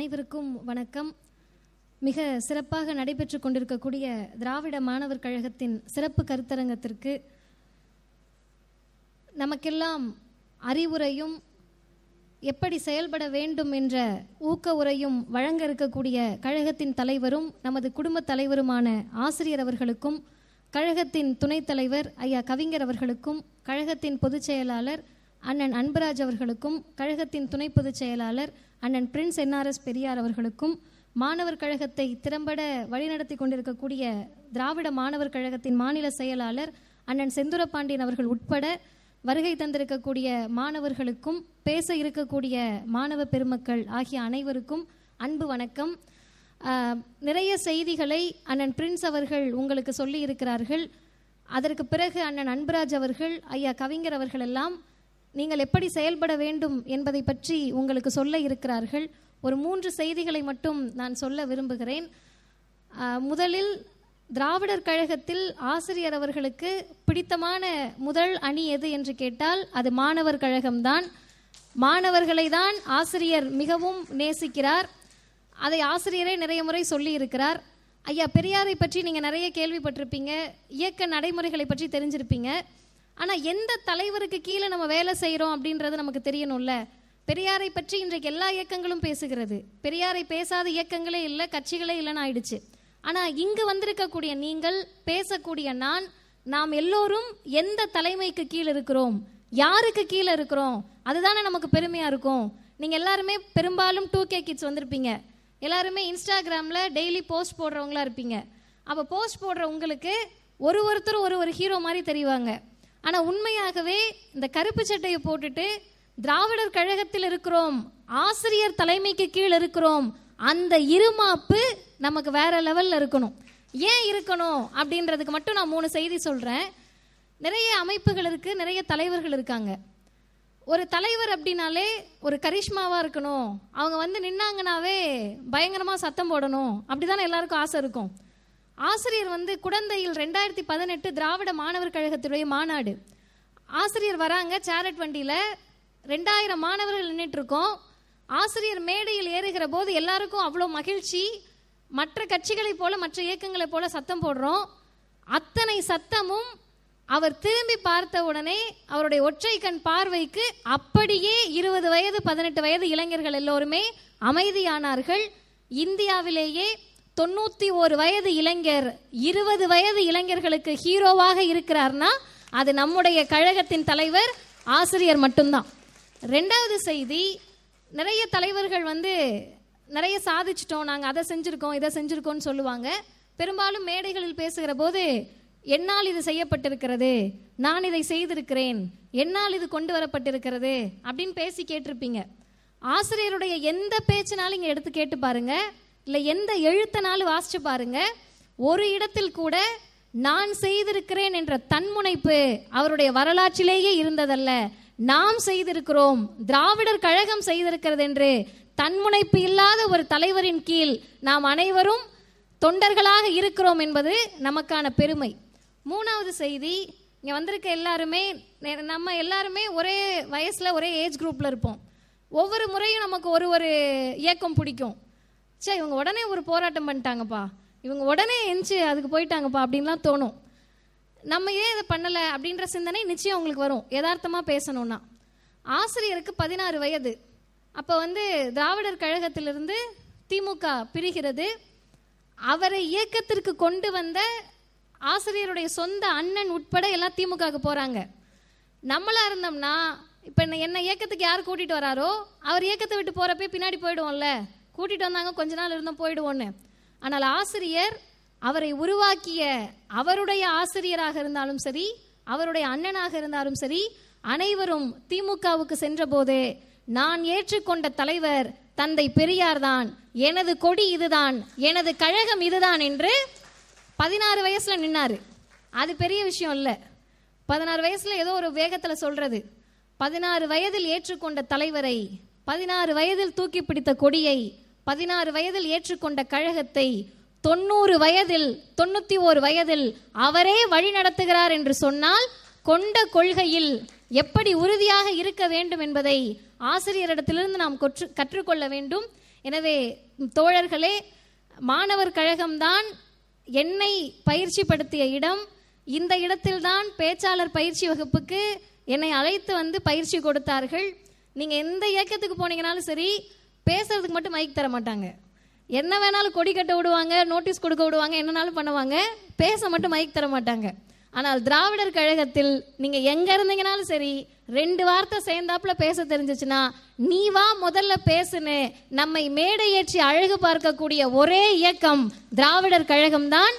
அனைவருக்கும் வணக்கம். மிக சிறப்பாக நடைபெற்று கொண்டிருக்கக்கூடிய திராவிட மாணவர் கழகத்தின் சிறப்பு கருத்தரங்கத்திற்கு நமக்கெல்லாம் அறிவுரையும் எப்படி செயல்பட வேண்டும் என்ற ஊக்க உரையும் வழங்க இருக்கக்கூடிய கழகத்தின் தலைவரும் நமது குடும்பத் தலைவருமான ஆசிரியர் அவர்களுக்கும் கழகத்தின் துணைத் தலைவர் ஐயா கவிஞர் அவர்களுக்கும் கழகத்தின் பொதுச் செயலாளர் அண்ணன் அன்பராஜ் அவர்களுக்கும் கழகத்தின் துணை பொதுச் செயலாளர் அண்ணன் பிரின்ஸ் என்ஆர்எஸ் பெரியார் அவர்களுக்கும் மாணவர் கழகத்தை திறம்பட வழிநடத்தி கொண்டிருக்கக்கூடிய திராவிட மாணவர் கழகத்தின் மாநில செயலாளர் அண்ணன் செந்துரபாண்டியன் அவர்கள் உட்பட வருகை தந்திருக்கக்கூடிய மாணவர்களுக்கும் பேச இருக்கக்கூடிய மாணவ பெருமக்கள் ஆகிய அனைவருக்கும் அன்பு வணக்கம். நிறைய செய்திகளை அண்ணன் பிரின்ஸ் அவர்கள் உங்களுக்கு சொல்லி இருக்கிறார்கள் அதற்கு பிறகு அண்ணன் அன்பராஜ் அவர்கள் ஐயா கவிஞர் அவர்கள் எல்லாம் நீங்கள் எப்படி செயல்பட வேண்டும் என்பதை பற்றி உங்களுக்கு சொல்ல இருக்கிறார்கள். ஒரு மூன்று செய்திகளை மட்டும் நான் சொல்ல விரும்புகிறேன். முதலில் திராவிடர் கழகத்தில் ஆசிரியர் அவர்களுக்கு பிடித்தமான முதல் அணி எது என்று கேட்டால் அது மாணவர் கழகம்தான். மாணவர்களை தான் ஆசிரியர் மிகவும் நேசிக்கிறார். அதை ஆசிரியரே நிறைய முறை சொல்லி இருக்கிறார். ஐயா பெரியாரை பற்றி நீங்கள் நிறைய கேள்விப்பட்டிருப்பீங்க. இயக்க நடைமுறைகளை பற்றி தெரிஞ்சிருப்பீங்க. ஆனால் எந்த தலைவருக்கு கீழே நம்ம வேலை செய்கிறோம் அப்படின்றது நமக்கு தெரியணும்ல? பெரியாரை பற்றி இன்றைக்கு எல்லா இயக்கங்களும் பேசுகிறது. பெரியாரை பேசாத இயக்கங்களே இல்லை கட்சிகளே இல்லைன்னு ஆயிடுச்சு. ஆனால் இங்கு வந்திருக்கக்கூடிய நீங்கள் பேசக்கூடிய நான் நாம் எல்லோரும் எந்த தலைமைக்கு கீழே இருக்கிறோம்? யாருக்கு கீழே இருக்கிறோம்? அதுதானே நமக்கு பெருமையா இருக்கும். நீங்க எல்லாருமே பெரும்பாலும் டூ கே கிட்ஸ் வந்திருப்பீங்க. எல்லாருமே இன்ஸ்டாகிராம்ல டெய்லி போஸ்ட் போடுறவங்களா இருப்பீங்க. அப்ப போஸ்ட் போடுற உங்களுக்கு ஒரு ஒருத்தர் ஒரு ஒரு ஹீரோ மாதிரி தெரிவாங்க. ஆனா உண்மையாகவே இந்த கருப்பு சட்டையை போட்டுட்டு திராவிடர் கழகத்தில் இருக்கிறோம் ஆசிரியர் தலைமைக்கு கீழ் இருக்கிறோம் அந்த இருமாப்பு நமக்கு வேற லெவல்ல இருக்கணும். ஏன் இருக்கணும் அப்படின்றதுக்கு மட்டும் நான் மூணு செய்தி சொல்றேன். நிறைய அமைப்புகள் இருக்கு நிறைய தலைவர்கள் இருக்காங்க. ஒரு தலைவர் அப்படின்னாலே ஒரு கரிஷ்மாவா இருக்கணும். அவங்க வந்து நின்னாங்கனாவே பயங்கரமா சத்தம் போடணும். அப்படிதானே எல்லாருக்கும் ஆசை இருக்கும். ஆசிரியர் வந்து குடந்தையில் ரெண்டாயிரத்தி பதினெட்டு திராவிட மாணவர் கழகத்துடைய மாநாடு. ஆசிரியர் வராங்க சேரட் வண்டியில. ரெண்டாயிரம் மாணவர்கள் நின்றுட்டு இருக்கோம் ஆசிரியர் மேடையில் ஏறுகிற போது எல்லாருக்கும் அவ்வளோ மகிழ்ச்சி. மற்ற கட்சிகளைப் போல மற்ற இயக்கங்களைப் போல சத்தம் போடுறோம். அத்தனை சத்தமும் அவர் திரும்பி பார்த்த உடனே அவருடைய ஒற்றை கண் பார்வைக்கு அப்படியே இருபது வயது பதினெட்டு வயது இளைஞர்கள் எல்லோருமே அமைதியானார்கள். இந்தியாவிலேயே தொண்ணூத்தி ஒரு வயது இளைஞர் இருபது வயது இளைஞர்களுக்கு ஹீரோவாக இருக்கிறார்னா அது நம்முடைய கழகத்தின் தலைவர் ஆசிரியர் மட்டும்தான். ரெண்டாவது செய்தி நிறைய தலைவர்கள் வந்து நிறைய சாதிச்சிட்டோம் நாங்கள் அதை செஞ்சுருக்கோம் இதை செஞ்சுருக்கோம்னு சொல்லுவாங்க. பெரும்பாலும் மேடைகளில் பேசுகிற போது என்னால் இது செய்யப்பட்டிருக்கிறது நான் இதை செய்திருக்கிறேன் என்னால் இது கொண்டு வரப்பட்டிருக்கிறது அப்படின்னு பேசி கேட்டிருப்பீங்க. ஆசிரியருடைய எந்த பேச்சினாலும் இங்கே எடுத்து கேட்டு பாருங்கள் இல்லை எந்த எழுத்தனாலும் வாசிச்சு பாருங்க. ஒரு இடத்தில் கூட நான் செய்திருக்கிறேன் என்ற தன்முனைப்பு அவருடைய வரலாற்றிலேயே இருந்ததல்ல. நாம் செய்திருக்கிறோம் திராவிடர் கழகம் செய்திருக்கிறது என்று தன்முனைப்பு இல்லாத ஒரு தலைவரின் கீழ் நாம் அனைவரும் தொண்டர்களாக இருக்கிறோம் என்பது நமக்கான பெருமை. மூணாவது செய்தி இங்கே வந்திருக்க எல்லாருமே நெ- நம்ம எல்லாருமே ஒரே வயசில் ஒரே ஏஜ் குரூப்பில் இருப்போம். ஒவ்வொரு முறையும் நமக்கு ஒரு ஒரு இயக்கம் பிடிக்கும். சே இவங்க உடனே ஒரு போராட்டம் பண்ணிட்டாங்கப்பா. இவங்க உடனே எந்திச்சு அதுக்கு போயிட்டாங்கப்பா அப்படின்லாம் தோணும். நம்ம ஏன் இதை பண்ணலை அப்படின்ற சிந்தனை நிச்சயம் உங்களுக்கு வரும் யதார்த்தமாக பேசணும்னா. ஆசிரியருக்கு பதினாறு வயது. அப்போ வந்து திராவிடர் கழகத்திலிருந்து திமுக பிரிகிறது. அவரை இயக்கத்திற்கு கொண்டு வந்த ஆசிரியருடைய சொந்த அண்ணன் உட்பட எல்லாம் திமுகவுக்கு போகிறாங்க நம்மளா இருந்தோம்னா இப்போ என்ன என்ன இயக்கத்துக்கு யார் கூட்டிகிட்டு வராரோ அவர் இயக்கத்தை விட்டு போகிறப்ப பின்னாடி போயிடுவோம்ல. கூட்டிட்டு வந்தாங்க கொஞ்ச நாள் இருந்தோம் போயிடுவோன்னு. ஆனால் ஆசிரியர் அவரை உருவாக்கிய அவருடைய ஆசிரியராக இருந்தாலும் சரி அவருடைய அண்ணனாக இருந்தாலும் சரி அனைவரும் திமுகவுக்கு சென்றபோது நான் ஏற்றுக்கொண்ட தலைவர் தந்தை பெரியார் தான் எனது கொடி இதுதான் எனது கழகம் இதுதான் என்று பதினாறு வயசுல நின்னாரு. அது பெரிய விஷயம் இல்ல. பதினாறு வயசுல ஏதோ ஒரு வேகத்துல சொல்றது. பதினாறு வயதில் ஏற்றுக்கொண்ட தலைவரை பதினாறு வயதில் தூக்கி பிடித்த கொடியை பதினாறு வயதில் ஏற்றுக்கொண்ட கழகத்தை தொண்ணூறு வயதில் தொண்ணூத்தி ஓரு வயதில் அவரே வழி நடத்துகிறார் என்று சொன்னால் கொண்ட கொள்கையில் எப்படி உறுதியாக இருக்க வேண்டும் என்பதை ஆசிரியரிடத்திலிருந்து நாம் கொற்று- கற்றுக்கொள்ள வேண்டும். எனவே தோழர்களே மாணவர் கழகம்தான் என்னை பயிற்சிப்படுத்திய இடம். இந்த இடத்தில்தான் பேச்சாளர் பயிற்சி வகுப்புக்கு என்னை அழைத்து வந்து பயிற்சி கொடுத்தார்கள். நீங்க எந்த இயக்கத்துக்கு போனீங்கனாலும் சரி பேசுறதுக்கு மட்டும் மைக் தர மாட்டாங்க. என்ன வேணாலும் கொடி கட்ட விடுவாங்க நோட்டீஸ் கொடுக்க விடுவாங்க என்னனாலும் பண்ணுவாங்க பேச மட்டும் மைக் தர மாட்டாங்க. ஆனால் திராவிடர் கழகத்தில் நீங்க எங்க இருந்தீங்கனாலும் சரி ரெண்டு வார்த்தை சேர்ந்தாப்புல பேச தெரிஞ்சிச்சுன்னா நீ வா முதல்ல பேசுன்னு நம்மை மேடை ஏற்றி அழகு பார்க்கக்கூடிய ஒரே இயக்கம் திராவிடர் கழகம் தான்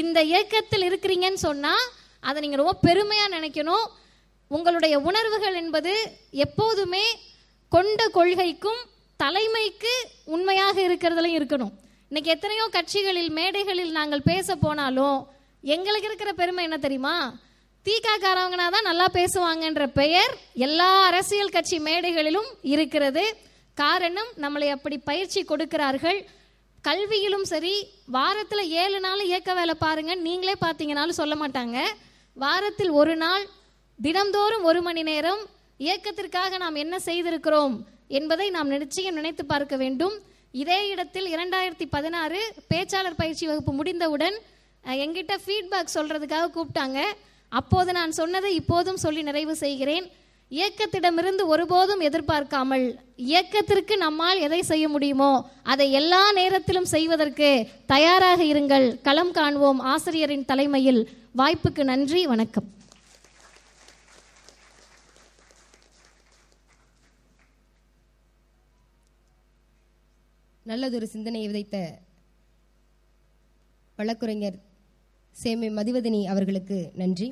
இந்த இயக்கத்தில் இருக்கிறீங்கன்னு சொன்னா அதை நீங்க ரொம்ப பெருமையா நினைக்கணும். உங்களுடைய உணர்வுகள் என்பது எப்போதுமே கொண்ட கொள்கைக்கும் தலைமைக்கு உண்மையாக இருக்கிறதுலையும் இருக்கணும். இன்னைக்கு எத்தனையோ கட்சிகளில் மேடைகளில் நாங்கள் பேச போனாலும் எங்களுக்கு இருக்கிற பெருமை என்ன தெரியுமா? தீக்காக்காரவங்கனா தான் நல்லா பேசுவாங்கன்ற பெயர் எல்லா அரசியல் கட்சி மேடைகளிலும் இருக்கிறது. காரணம் நம்மளை அப்படி பயிற்சி கொடுக்கிறார்கள். கல்வியிலும் சரி வாரத்தில் ஏழு நாள் இயக்க வேலை பாருங்க நீங்களே பார்த்தீங்கனாலும் சொல்ல மாட்டாங்க. வாரத்தில் ஒரு நாள் தினம்தோறும் ஒரு மணி நேரம் இயக்கத்திற்காக நாம் என்ன செய்திருக்கிறோம் என்பதை நாம் நிச்சயம் நினைத்து பார்க்க வேண்டும். இதே இடத்தில் இரண்டாயிரத்தி பதினாறு பேச்சாளர் பயிற்சி வகுப்பு முடிந்தவுடன் எங்கிட்ட ஃபீட்பேக் சொல்றதுக்காக கூப்பிட்டாங்க. அப்போது நான் சொன்னதை இப்போதும் சொல்லி நிறைவு செய்கிறேன். இயக்கத்திடமிருந்து ஒருபோதும் எதிர்பார்க்காமல் இயக்கத்திற்கு நம்மால் எதை செய்ய முடியுமோ அதை எல்லா நேரத்திலும் செய்வதற்கு தயாராக இருங்கள். களம் காண்போம் ஆசிரியரின் தலைமையில். வாய்ப்புக்கு நன்றி வணக்கம். நல்லதொரு சிந்தனையை விதைத்த வழக்குரைஞர் சேமி மதிவதனி அவர்களுக்கு நன்றி.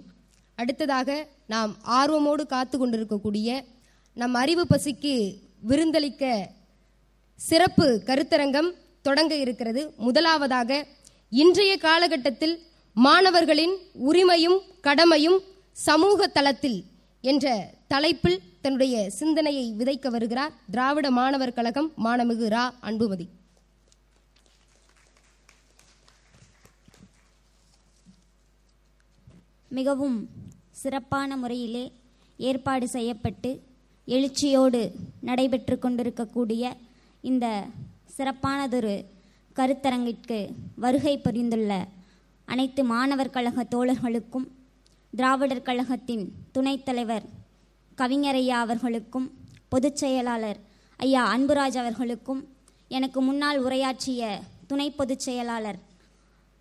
அடுத்ததாக நாம் ஆர்வமோடு காத்து கொண்டிருக்கக்கூடிய நம் அறிவு பசிக்கு விருந்தளிக்க சிறப்பு கருத்தரங்கம் தொடங்க இருக்கிறது. முதலாவதாக இன்றைய காலகட்டத்தில் மாணவர்களின் உரிமையும் கடமையும் சமூக தளத்தில் என்ற தலைப்பில் தன்னுடைய சிந்தனையை விதைக்க வருகிறார் திராவிட மாணவர் கழகம் மாணமிகு ரா அன்புமதி. மிகவும் சிறப்பான முறையிலே ஏற்பாடு செய்யப்பட்டு எழுச்சியோடு நடைபெற்று கொண்டிருக்கக்கூடிய இந்த சிறப்பானதொரு கருத்தரங்கிற்கு வருகை புரிந்துள்ள அனைத்து மாணவர் கழக தோழர்களுக்கும் திராவிடர் கழகத்தின் துணைத் தலைவர் கவிஞரையா அவர்களுக்கும் பொதுச் செயலாளர் ஐயா அன்புராஜ் அவர்களுக்கும் எனக்கு முன்னால் உரையாற்றிய துணை பொதுச் செயலாளர்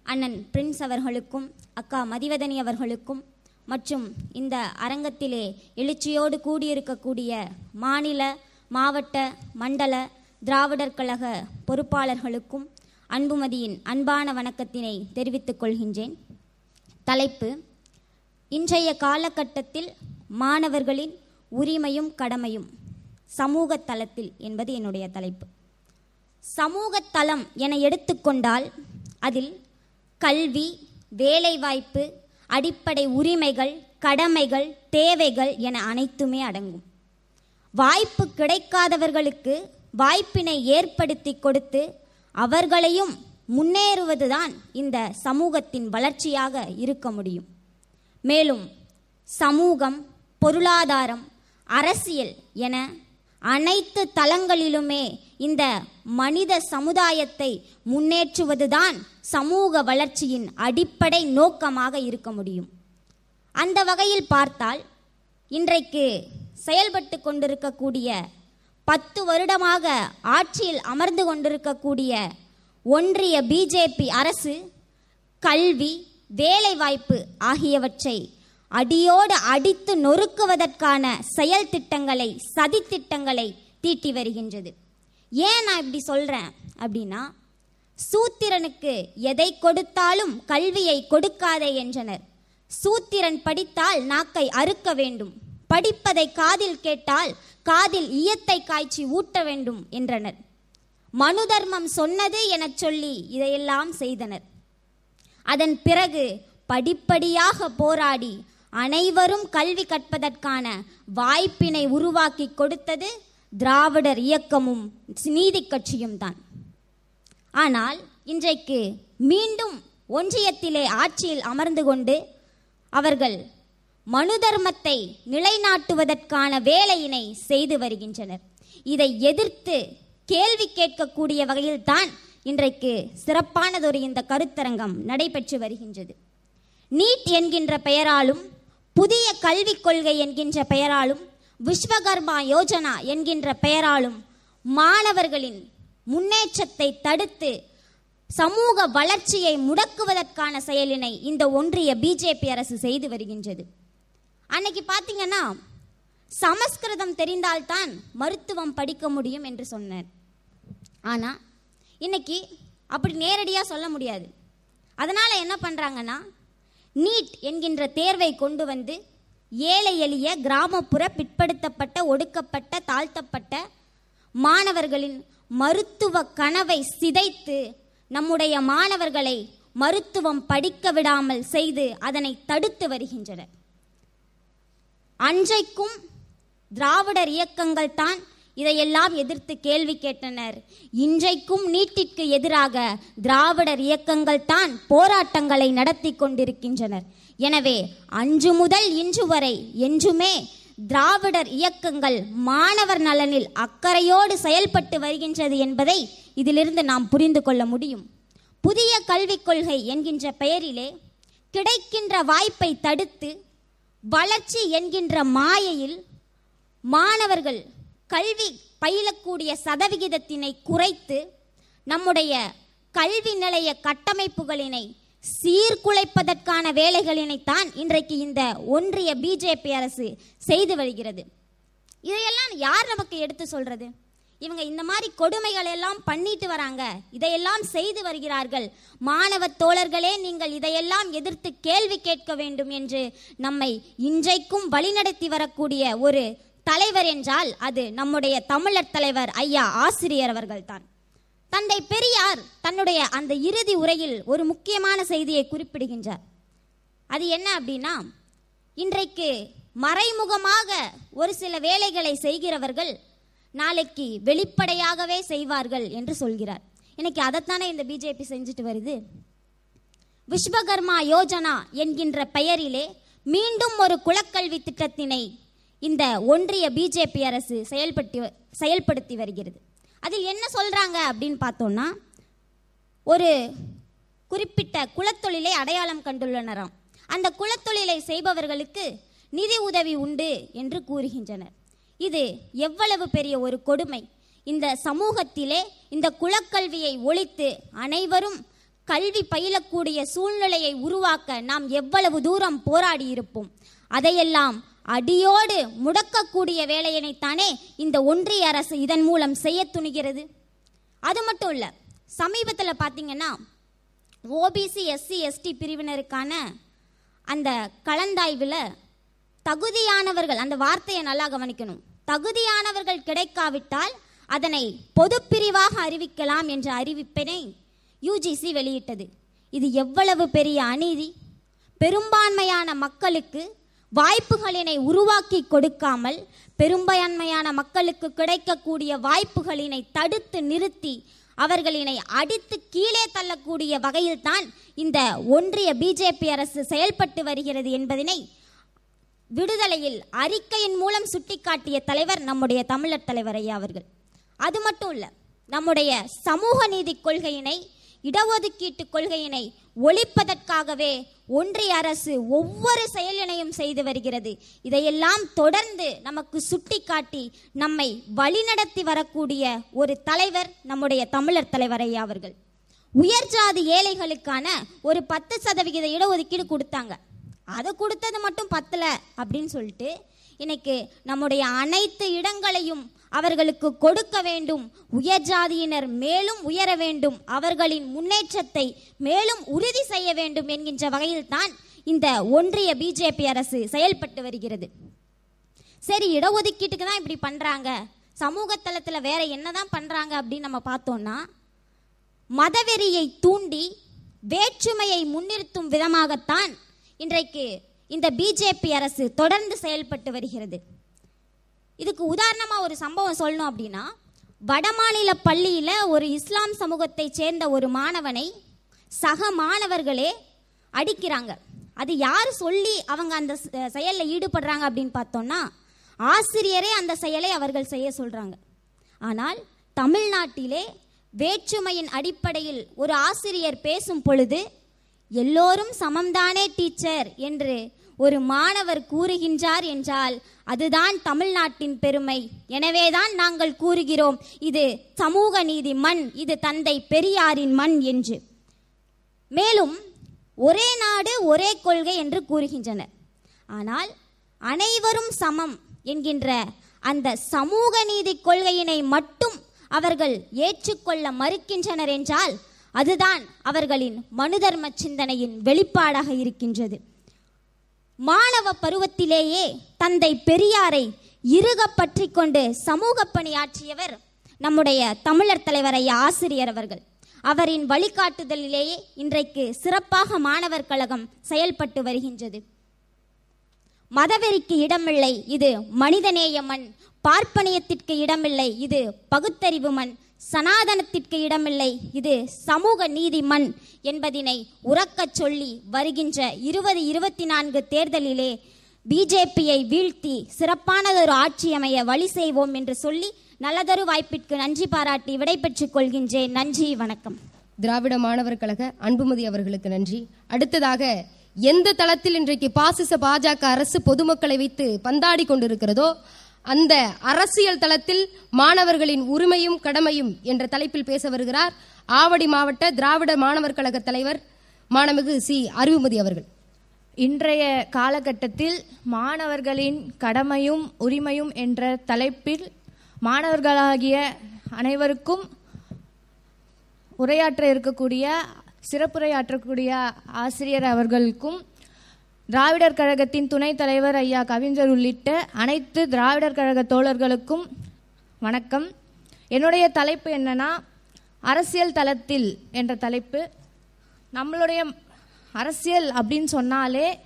அண்ணன் பிரின்ஸ் அவர்களுக்கும் அக்கா மதிவதனி அவர்களுக்கும் மற்றும் இந்த அரங்கத்திலே எழுச்சியோடு கூடியிருக்கக்கூடிய மாநில மாவட்ட மண்டல திராவிடர் கழக பொறுப்பாளர்களுக்கும் அன்புமதியின் அன்பான வணக்கத்தினை தெரிவித்துக் கொள்கின்றேன். தலைப்பு இன்றைய காலகட்டத்தில் மாணவர்களின் உரிமையும் கடமையும் சமூக தளத்தில் என்பது என்னுடைய தலைப்பு. சமூக தளம் என எடுத்துக்கொண்டால் அதில் கல்வி வேலைவாய்ப்பு அடிப்படை உரிமைகள் கடமைகள் தேவைகள் என அனைத்துமே அடங்கும். வாய்ப்பு கிடைக்காதவர்களுக்கு வாய்ப்பினை ஏற்படுத்தி கொடுத்து அவர்களையும் முன்னேறுவதுதான் இந்த சமூகத்தின் வளர்ச்சியாக இருக்க முடியும். மேலும் சமூகம் பொருளாதாரம் அரசியல் என அனைத்து தளங்களிலுமே இந்த மனித சமுதாயத்தை முன்னேற்றுவதுதான் சமூக வளர்ச்சியின் அடிப்படை நோக்கமாக இருக்க முடியும். அந்த வகையில் பார்த்தால் இன்றைக்கு செயல்பட்டு கொண்டிருக்கக்கூடிய பத்து வருடமாக ஆட்சியில் அமர்ந்து கொண்டிருக்கக்கூடிய ஒன்றிய பிஜேபி அரசு கல்வி வேலைவாய்ப்பு ஆகியவற்றை அடியோடு அடித்து நொறுக்குவதற்கான செயல் திட்டங்களை சதி திட்டங்களை தீட்டி வருகின்றது. ஏன் நான் இப்படி சொல்றேன்? அப்படின்னா சூத்திரனுக்கு எதை கொடுத்தாலும் கல்வியை கொடுக்காதே என்றனர். சூத்திரன் படித்தால் நாக்கை அறுக்க வேண்டும். படிப்பதை காதில் கேட்டால் காதில் ஈயத்தை காய்ச்சி ஊட்ட வேண்டும் என்றனர். மனு தர்மம் சொன்னது எனச் சொல்லி இதையெல்லாம் செய்தனர். அதன் பிறகு படிப்படியாக போராடி அனைவரும் கல்வி கற்பதற்கான வாய்ப்பினை உருவாக்கி கொடுத்தது திராவிடர் இயக்கமும் நீதி கட்சியும் தான். ஆனால் இன்றைக்கு மீண்டும் ஒன்றியத்திலே ஆட்சியில் அமர்ந்து கொண்டு அவர்கள் மனு தர்மத்தை நிலைநாட்டுவதற்கான வேலையினை செய்து வருகின்றனர். இதை எதிர்த்து கேள்வி கேட்கக்கூடிய வகையில்தான் இன்றைக்கு சிறப்பானதொரு இந்த கருத்தரங்கம் நடைபெற்று வருகின்றது. நீட் என்கின்ற பெயராலும் புதிய கல்விக் கொள்கை என்கின்ற பெயராலும் விஸ்வகர்மா யோஜனா என்கின்ற பெயராலும் மாணவர்களின் முன்னேற்றத்தை தடுத்து சமூக வளர்ச்சியை முடக்குவதற்கான செயலினை இந்த ஒன்றிய பிஜேபி அரசு செய்து வருகின்றது. அன்னைக்கு பார்த்தீங்கன்னா சமஸ்கிருதம் தெரிந்தால்தான் மருத்துவம் படிக்க முடியும் என்று சொன்னார். ஆனால் இன்னைக்கு அப்படி நேரடியாக சொல்ல முடியாது. அதனால் என்ன பண்ணுறாங்கன்னா நீட் என்கின்ற தேர்வை கொண்டு வந்து ஏழை எளிய கிராமப்புற பிற்படுத்தப்பட்ட ஒடுக்கப்பட்ட தாழ்த்தப்பட்ட மாணவர்களின் மருத்துவ கனவை சிதைத்து நம்முடைய மாணவர்களை மருத்துவம் படிக்க விடாமல் செய்து அதனை தடுத்து வருகின்றனர். அன்றைக்கும் திராவிடர் இயக்கங்கள் தான் இதையெல்லாம் எதிர்த்து கேள்வி கேட்டனர். இன்றைக்கும் நீட்டிற்கு எதிராக திராவிடர் இயக்கங்கள் தான் போராட்டங்களை நடத்தி கொண்டிருக்கின்றனர். எனவே அன்று முதல் இன்று வரை என்றுமே திராவிடர் இயக்கங்கள் மாணவர் நலனில் அக்கறையோடு செயல்பட்டு வருகின்றது என்பதை இதிலிருந்து நாம் புரிந்து கொள்ள முடியும். புதிய கல்விக் கொள்கை என்கின்ற பெயரிலே கிடைக்கின்ற வாய்ப்பை தடுத்து வளர்ச்சி என்கின்ற மாயையில் மாணவர்கள் கல்வி பயிலக்கூடிய சதவிகிதத்தினை குறைத்து நம்முடைய கல்வி நிலைய கட்டமைப்புகளினை சீர்குலைப்பதற்கான வேலைகளினைத்தான் இன்றைக்கு இந்த ஒன்றிய பிஜேபி அரசு செய்து வருகிறது. இதையெல்லாம் யார் நமக்கு எடுத்து சொல்றது? இவங்க இந்த மாதிரி கொடுமைகள் எல்லாம் பண்ணிட்டு வராங்க. இதையெல்லாம் செய்து வருகிறார்கள். மாணவ தோழர்களே நீங்கள் இதையெல்லாம் எதிர்த்து கேள்வி கேட்க வேண்டும் என்று நம்மை இன்றைக்கும் வழிநடத்தி வரக்கூடிய ஒரு தலைவர் என்றால் அது நம்முடைய தமிழர் தலைவர் ஐயா ஆசிரியர் அவர்கள்தான். தந்தை பெரியார் தன்னுடைய அந்த இறுதி உரையில் ஒரு முக்கியமான செய்தியை குறிப்பிடுகின்றார். அது என்ன அப்படின்னா இன்றைக்கு மறைமுகமாக ஒரு சில வேலைகளை செய்கிறவர்கள் நாளைக்கு வெளிப்படையாகவே செய்வார்கள் என்று சொல்கிறார். இன்னைக்கு அதைத்தானே இந்த பிஜேபி செஞ்சுட்டு வருது? விஸ்வகர்மா யோஜனா என்கின்ற பெயரிலே மீண்டும் ஒரு குலக்கல்வி திட்டத்தினை இந்த ஒன்றிய பிஜேபி அரசு செயல்பட்டு செயல்படுத்தி வருகிறது. அதில் என்ன சொல்கிறாங்க அப்படின்னு பார்த்தோம்னா ஒரு குறிப்பிட்ட குலத்தொழிலை அடையாளம் கண்டுள்ளனராம். அந்த குலத்தொழிலை செய்பவர்களுக்கு நிதி உதவி உண்டு என்று கூறுகின்றனர். இது எவ்வளவு பெரிய ஒரு கொடுமை. இந்த சமூகத்திலே இந்த குலக்கல்வியை ஒழித்து அனைவரும் கல்வி பயிலக்கூடிய சூழ்நிலையை உருவாக்க நாம் எவ்வளவு தூரம் போராடி இருப்போம் அதையெல்லாம் அடியோடு முடக்கக்கூடிய வேலையினைத்தானே இந்த ஒன்றிய அரசு இதன் மூலம் செய்ய துணிகிறது? அது மட்டும் இல்லை சமீபத்தில் பார்த்தீங்கன்னா ஓபிசி எஸ்சி எஸ்டி பிரிவினருக்கான அந்த கலந்தாய்வில் தகுதியானவர்கள் அந்த வார்த்தையை நல்லா கவனிக்கணும். தகுதியானவர்கள் கிடைக்காவிட்டால் அதனை பொதுப்பிரிவாக அறிவிக்கலாம் என்ற அறிவிப்பினை யூஜிசி வெளியிட்டது. இது எவ்வளவு பெரிய அநீதி? பெரும்பான்மையான மக்களுக்கு வாய்ப்புகளினை உருவாக்கி கொடுக்காமல் பெரும்பயன்மையான மக்களுக்கு கிடைக்கக்கூடிய வாய்ப்புகளினை தடுத்து நிறுத்தி அவர்களினை அடித்து கீழே தள்ளக்கூடிய வகையில்தான் இந்த ஒன்றிய பிஜேபி அரசு செயல்பட்டு வருகிறது என்பதனை விடுதலையில் அறிக்கையின் மூலம் சுட்டிக்காட்டிய தலைவர் நம்முடைய தமிழர் தலைவர் ஐயா அவர்கள். அது மட்டும் இல்லை நம்முடைய சமூக நீதி கொள்கையினை இடஒதுக்கீட்டு கொள்கையினை ஒழிப்பதற்காகவே ஒன்றிய அரசு ஒவ்வொரு செயலினையும் செய்து வருகிறது. இதையெல்லாம் தொடர்ந்து நமக்கு சுட்டிக்காட்டி நம்மை வழிநடத்தி வரக்கூடிய ஒரு தலைவர் நம்முடைய தமிழர் தலைவர் ஐயா அவர்கள். உயர்ஜாதி ஏழைகளுக்கான ஒரு பத்து சதவிகித இடஒதுக்கீடு கொடுத்தாங்க. அதை கொடுத்தது மட்டும் பத்தல அப்படின்னு சொல்லிட்டு இன்னைக்கு நம்முடைய அனைத்து இடங்களையும் அவர்களுக்கு கொடுக்க வேண்டும். உயர் ஜாதியினர் மேலும் உயர வேண்டும். அவர்களின் முன்னேற்றத்தை மேலும் உறுதி செய்ய வேண்டும் என்கின்ற வகையில்தான் இந்த ஒன்றிய பிஜேபி அரசு செயல்பட்டு வருகிறது. சரி இடஒதுக்கீட்டுக்கு தான் இப்படி பண்றாங்க. சமூக தளத்தில் வேற என்னதான் பண்றாங்க அப்படின்னு நம்ம பார்த்தோம்னா மதவெறியை தூண்டி வேற்றுமையை முன்னிறுத்தும் விதமாகத்தான் இன்றைக்கு இந்த பிஜேபி அரசு தொடர்ந்து செயல்பட்டு வருகிறது. இதுக்கு உதாரணமாக ஒரு சம்பவம் சொல்லணும் அப்படின்னா வடமாநில பள்ளியில் ஒரு இஸ்லாம் சமூகத்தை சேர்ந்த ஒரு மாணவனை சக மாணவர்களே அடிக்கிறாங்க. அது யார் சொல்லி அவங்க அந்த செயலில் ஈடுபடுறாங்க அப்படின்னு பார்த்தோம்னா ஆசிரியரே அந்த செயலை அவர்கள் செய்ய சொல்கிறாங்க ஆனால் தமிழ்நாட்டிலே வேற்றுமையின் அடிப்படையில் ஒரு ஆசிரியர் பேசும் பொழுது எல்லோரும் சமம்தானே டீச்சர் என்று ஒரு மாணவர் கூறுகின்றார் என்றால் அதுதான் தமிழ்நாட்டின் பெருமை. எனவேதான் நாங்கள் கூறுகிறோம் இது சமூக நீதி மண் இது தந்தை பெரியாரின் மண் என்று. மேலும் ஒரே நாடு ஒரே கொள்கை என்று கூறுகின்றனர். ஆனால் அனைவரும் சமம் என்கின்ற அந்த சமூக நீதி கொள்கையினை மட்டும் அவர்கள் ஏற்றுக்கொள்ள மறுக்கின்றனர் என்றால் அதுதான் அவர்களின் மனுதர்ம சிந்தனையின் வெளிப்பாடாக இருக்கின்றது. மாணவ பருவத்திலேயே தந்தை பெரியாரை இருக பற்றி கொண்டு சமூக பணியாற்றியவர் நம்முடைய தமிழர் தலைவர் ஐயா ஆசிரியர் அவர்கள். அவரின் வழிகாட்டுதலிலேயே இன்றைக்கு சிறப்பாக மாணவர் கழகம் செயல்பட்டு வருகின்றது. மதவெறிக்கு இடமில்லை இது மனிதநேய மண். பார்ப்பனியத்திற்கு இடமில்லை இது பகுத்தறிவு மண். சனாதனத்திற்கு இடமில்லை. இது சமூக நீதி மண் என்பதினை உறக்கச் சொல்லி வருகின்ற இருபது இருபத்தி நான்கு தேர்தலிலே பிஜேபியை வீழ்த்தி சிறப்பானதொரு ஆட்சி அமைய வழி செய்வோம் என்று சொல்லி நல்லதொரு வாய்ப்பிற்கு நன்றி பாராட்டி விடைபெற்றுக் கொள்கின்றேன். நன்றி வணக்கம். திராவிட மாணவர் கழக அன்புமதி அவர்களுக்கு நன்றி. அடுத்ததாக எந்த தளத்தில் இன்றைக்கு பாசிச பாஜக அரசு பொதுமக்களை வைத்து பந்தாடி கொண்டிருக்கிறதோ அந்த அரசியல் தளத்தில் மாணவர்களின் உரிமையும் கடமையும் என்ற தலைப்பில் பேச வருகிறார் ஆவடி மாவட்ட திராவிட மாணவர் கழக தலைவர் மாணமிகு சி. அறிவுமதி அவர்கள். இன்றைய காலகட்டத்தில் மாணவர்களின் கடமையும் உரிமையும் என்ற தலைப்பில் மாணவர்களாகிய அனைவருக்கும் உரையாற்ற இருக்கக்கூடிய சிறப்புரையாற்றக்கூடிய ஆசிரியர் அவர்களுக்கும் திராவிடர் கழகத்தின் துணைத் தலைவர் ஐயா கவிஞர் உள்ளிட்ட அனைத்து திராவிடர் கழக தோழர்களுக்கும் வணக்கம். என்னுடைய தலைப்பு என்னன்னா அரசியல் தளத்தில் என்ற தலைப்பு. நம்மளுடைய அரசியல் அப்படின்னு சொன்னாலே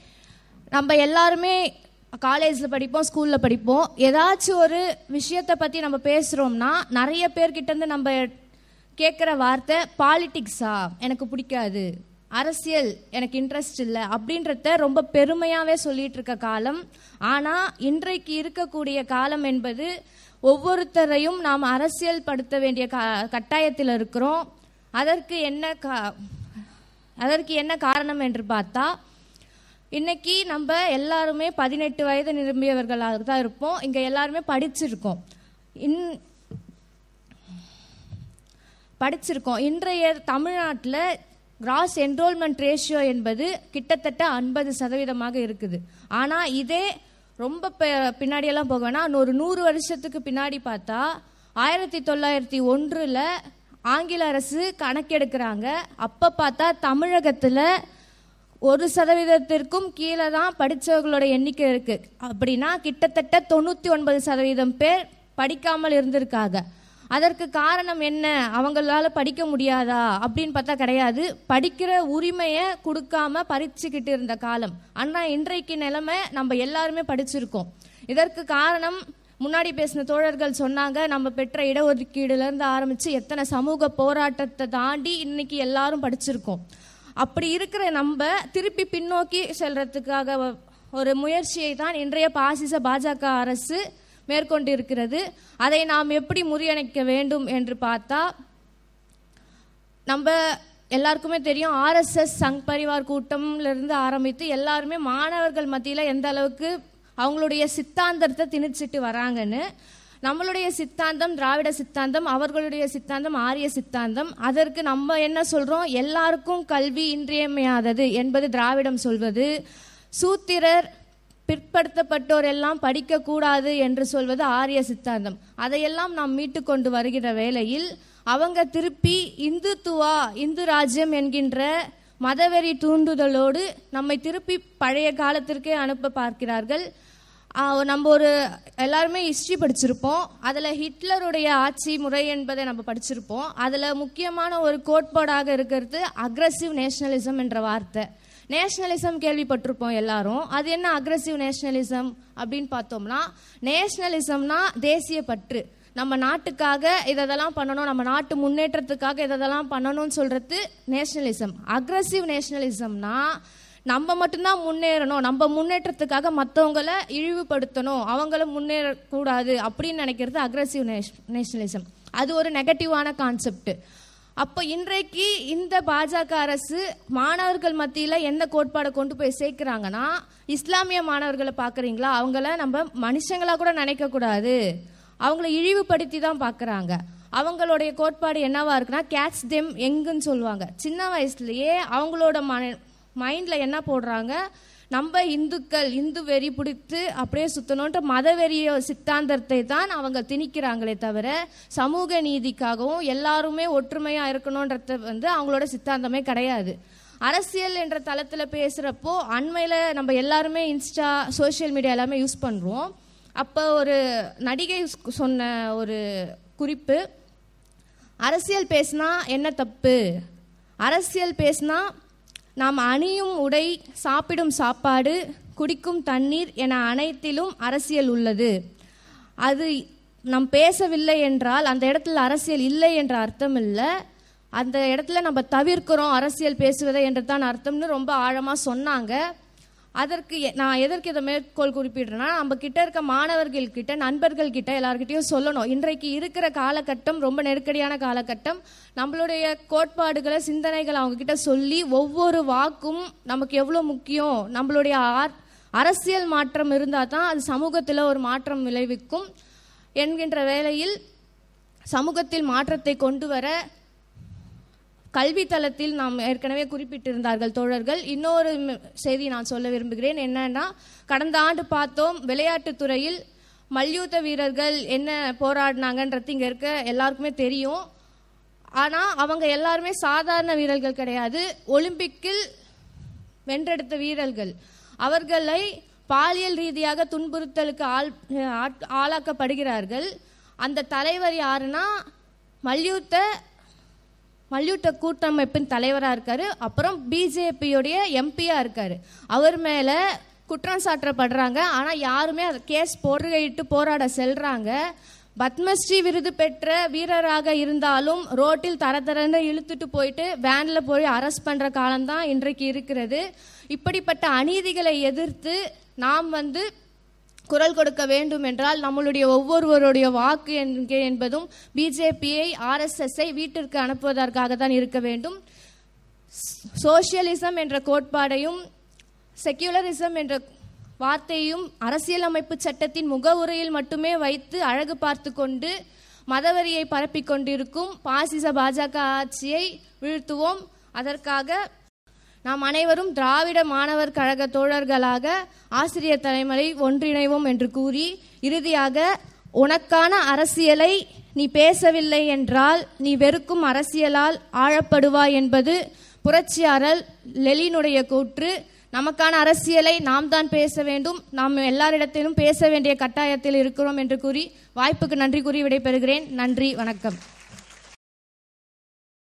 நம்ம எல்லாருமே காலேஜில் படிப்போம் ஸ்கூலில் படிப்போம். ஏதாச்சும் ஒரு விஷயத்தை பற்றி நம்ம பேசுகிறோம்னா நிறைய பேர்கிட்டேருந்து நம்ம கேட்குற வார்த்தை பாலிட்டிக்ஸா எனக்கு பிடிக்காது. அரசியல் எனக்கு இன்ட்ரெஸ்ட் இல்லை அப்படின்றத ரொம்ப பெருமையாகவே சொல்லிட்டு இருக்க காலம். ஆனால் இன்றைக்கு இருக்கக்கூடிய காலம் என்பது ஒவ்வொருத்தரையும் நாம் அரசியல் படுத்த வேண்டிய க கட்டாயத்தில் இருக்கிறோம். அதற்கு என்ன கா அதற்கு என்ன காரணம் என்று பார்த்தா இன்னைக்கு நம்ம எல்லாருமே பதினெட்டு வயது நிரம்பியவர்களாக தான் இருப்போம். இங்கே எல்லாருமே படிச்சிருக்கோம். இன் படிச்சிருக்கோம். இன்றைய தமிழ்நாட்டில் கிராஸ் என்ரோல்மெண்ட் ரேஷியோ என்பது கிட்டத்தட்ட ஐம்பது சதவீதமாக இருக்குது. ஆனால் இதே ரொம்ப பின்னாடியெல்லாம் போக வேணாம் ஒரு நூறு வருஷத்துக்கு பின்னாடி பார்த்தா ஆயிரத்தி தொள்ளாயிரத்தி ஒன்றில் ஆங்கில அரசு கணக்கெடுக்கிறாங்க. அப்போ பார்த்தா தமிழகத்தில் ஒரு சதவீதத்திற்கும் கீழே தான் படித்தவர்களோட எண்ணிக்கை இருக்குது அப்படின்னா கிட்டத்தட்ட தொண்ணூற்றி ஒன்பது சதவீதம் பேர் படிக்காமல் இருந்திருக்காங்க. அதற்கு காரணம் என்ன? அவங்களால படிக்க முடியாதா? அப்படின்னு பார்த்தா கிடையாது. படிக்கிற உரிமையை கொடுக்காம பறிச்சுக்கிட்டு இருந்த காலம். ஆனால் இன்றைக்கு நிலைமை நம்ம எல்லாருமே படிச்சிருக்கோம். இதற்கு காரணம் முன்னாடி பேசின தோழர்கள் சொன்னாங்க நம்ம பெற்ற இடஒதுக்கீடுல இருந்து ஆரம்பிச்சு எத்தனை சமூக போராட்டத்தை தாண்டி இன்னைக்கு எல்லாரும் படிச்சிருக்கோம். அப்படி இருக்கிற நம்ம திருப்பி பின்னோக்கி செல்றதுக்காக ஒரு முயற்சியை தான் இன்றைய பாசிச பாஜக அரசு மேற்கொண்டு இருக்கிறது அதை நாம் எப்படி முறியணைக்க வேண்டும் என்று பார்த்தா நம்ம எல்லாருக்குமே தெரியும் ஆர்எஸ்எஸ் சங் பரிவார் கூட்டம்ல இருந்து ஆரம்பித்து எல்லாருமே மாணவர்கள் மத்தியில் எந்த அளவுக்கு அவங்களுடைய சித்தாந்தத்தை திணிச்சிட்டு வராங்கன்னு நம்மளுடைய சித்தாந்தம் திராவிட சித்தாந்தம் அவர்களுடைய சித்தாந்தம் ஆரிய சித்தாந்தம் அதற்கு நம்ம என்ன சொல்கிறோம் எல்லாருக்கும் கல்வி இன்றியமையாதது என்பது திராவிடம் சொல்வது. சூத்திரர் பிற்படுத்தப்பட்டோர் எல்லாம் படிக்கக்கூடாது என்று சொல்வது ஆரிய சித்தாந்தம். அதையெல்லாம் நாம் மீட்டு கொண்டு வருகிற வேளையில் அவங்க திருப்பி இந்துத்துவா இந்து ராஜ்யம் என்கின்ற மதவெறி தூண்டுதலோடு நம்மை திருப்பி பழைய காலத்திற்கே அனுப்ப பார்க்கிறார்கள். நம்ம ஒரு எல்லாருமே ஹிஸ்ட்ரி படிச்சிருப்போம். அதில் ஹிட்லருடைய ஆட்சி முறை என்பதை நம்ம படிச்சிருப்போம். அதில் முக்கியமான ஒரு கோட்பாடாக இருக்கிறது அக்ரஸிவ் நேஷனலிசம் என்ற வார்த்தை. நேஷ்னலிசம் கேள்விப்பட்டிருப்போம் எல்லாரும். அது என்ன அக்ரஸிவ் நேஷ்னலிசம் அப்படின்னு பார்த்தோம்னா நேஷ்னலிசம்னா தேசிய பற்று. நம்ம நாட்டுக்காக இதெல்லாம் பண்ணணும் நம்ம நாட்டு முன்னேற்றத்துக்காக இதெல்லாம் பண்ணணும்னு சொல்றது நேஷ்னலிசம். அக்ரஸிவ் நேஷ்னலிசம்னா நம்ம மட்டும்தான் முன்னேறணும் நம்ம முன்னேற்றத்துக்காக மற்றவங்கள இழிவுபடுத்தணும் அவங்கள முன்னேறக்கூடாது அப்படின்னு நினைக்கிறது அக்ரஸிவ் நேஷ்னலிசம். அது ஒரு நெகட்டிவான கான்செப்ட் அப்போ இன்றைக்கு இந்த பாஜக அரசு மாணவர்கள் மத்தியில் எந்த கோட்பாடை கொண்டு போய் சேர்க்குறாங்கன்னா இஸ்லாமிய மாணவர்களை பார்க்குறீங்களா? அவங்கள நம்ம மனுஷங்களா கூட நினைக்கக்கூடாது அவங்கள இழிவுபடுத்தி தான் பார்க்குறாங்க. அவங்களுடைய கோட்பாடு என்னவா இருக்குன்னா கேட்ச் தெம் எங்குன்னு சொல்லுவாங்க. சின்ன வயசுலயே அவங்களோட மைண்டில் என்ன போடுறாங்க? நம்ம இந்துக்கள் இந்து வெறி பிடித்து அப்படியே சுத்தணுன்ற மத வெறிய சித்தாந்தத்தை தான் அவங்க திணிக்கிறாங்களே தவிர சமூக நீதிக்காகவும் எல்லாருமே ஒற்றுமையாக இருக்கணுன்றது வந்து அவங்களோட சித்தாந்தமே கிடையாது. அரசியல் என்ற தளத்தில் பேசுகிறப்போ அண்மையில் நம்ம எல்லாருமே இன்ஸ்டா சோஷியல் மீடியா எல்லாமே யூஸ் பண்ணுறோம் அப்போ ஒரு நடிகை சொன்ன ஒரு குறிப்பு அரசியல் பேசினா என்ன தப்பு? அரசியல் பேசினா நாம் அணியும் உடை சாப்பிடும் சாப்பாடு குடிக்கும் தண்ணீர் என அனைத்திலும் அரசியல் உள்ளது. அது நாம் பேசவில்லை என்றால் அந்த இடத்துல அரசியல் இல்லை என்ற அர்த்தம் இல்லை. அந்த இடத்துல நம்ம தவிர்க்கிறோம் அரசியல் பேசுவதை என்று தான் அர்த்தம்னு ரொம்ப ஆழமாக சொன்னாங்க. அதற்கு எ- நான் எதற்கு இதை மேற்கோள் குறிப்பிடுறேன்னா நம்ம கிட்ட இருக்க மாணவர்கள் கிட்ட நண்பர்கள் கிட்ட எல்லார்கிட்டையும் சொல்லணும். இன்றைக்கு இருக்கிற காலகட்டம் ரொம்ப நெருக்கடியான காலகட்டம் நம்மளுடைய கோட்பாடுகளை சிந்தனைகளை அவங்க கிட்ட சொல்லி ஒவ்வொரு வாக்கும் நமக்கு எவ்வளோ முக்கியம் நம்மளுடைய ஆர்- அரசியல் மாற்றம் இருந்தால் தான் அது சமூகத்தில் ஒரு மாற்றம் விளைவிக்கும் என்கின்ற வேளையில் சமூகத்தில் மாற்றத்தை கொண்டு வர கல்வி தளத்தில் நாம் ஏற்கனவே குறிப்பிட்டிருந்தார்கள் தோழர்கள். இன்னொரு செய்தி நான் சொல்ல விரும்புகிறேன். என்னன்னா கடந்த ஆண்டு பார்த்தோம் விளையாட்டுத்துறையில் மல்யுத்த வீரர்கள் என்ன போராடினாங்கன்றது இங்க இருக்க எல்லாருக்குமே தெரியும். ஆனா அவங்க எல்லாருமே சாதாரண வீரர்கள் கிடையாது. ஒலிம்பிக்கில் வென்றெடுத்த வீரர்கள். அவர்களை பாலியல் ரீதியாக துன்புறுத்தலுக்கு ஆள் ஆளாக்கப்படுகிறார்கள். அந்த தலைவர் யாருன்னா மல்யுத்த மல்யுத்த கூட்டமைப்பின் தலைவராக இருக்காரு. அப்புறம் பிஜேபியுடைய எம்பியா இருக்காரு. அவர் மேல குற்றம் சாட்டப்படுறாங்க ஆனால் யாருமே அதை கேஸ் போடுகையிட்டு போராட செல்றாங்க. பத்மஸ்ரீ விருது பெற்ற வீரராக இருந்தாலும் ரோட்டில் தர தரன்னு இழுத்துட்டு போயிட்டு வேன்ல போய் அரெஸ்ட் பண்ற காலம்தான் இன்றைக்கு இருக்கிறது. இப்படிப்பட்ட அநீதிகளை எதிர்த்து நாம் வந்து குரல் கொடுக்க வேண்டும் என்றால் நம்மளுடைய ஒவ்வொருவருடைய வாக்கு என்பதும் பிஜேபியை ஆர்எஸ்எஸ்ஐ வீட்டிற்கு அனுப்புவதற்காக தான் இருக்க வேண்டும். சோஷியலிசம் என்ற கோட்பாடையும் செக்யூலரிசம் என்ற வார்த்தையும் அரசியலமைப்பு சட்டத்தின் முகவுரையில் மட்டுமே வைத்து அழகு பார்த்து கொண்டு மதவரியை பரப்பிக் கொண்டிருக்கும் பாசிச பாஜக ஆட்சியை வீழ்த்துவோம். அதற்காக நாம் அனைவரும் திராவிட மாணவர் கழக தோழர்களாக ஆசிரியர் தலைமுறை ஒன்றிணைவோம் என்று கூறி இறுதியாக உனக்கான அரசியலை நீ பேசவில்லை என்றால் நீ வெறுக்கும் அரசியலால் ஆழப்படுவாய் என்பது புரட்சியாளர் லெலினுடைய கூற்று. நமக்கான அரசியலை நாம் தான் பேச வேண்டும் நாம் எல்லாரிடத்திலும் பேச வேண்டிய கட்டாயத்தில் இருக்கிறோம் என்று கூறி வாய்ப்புக்கு நன்றி கூறி விடைபெறுகிறேன். நன்றி வணக்கம்.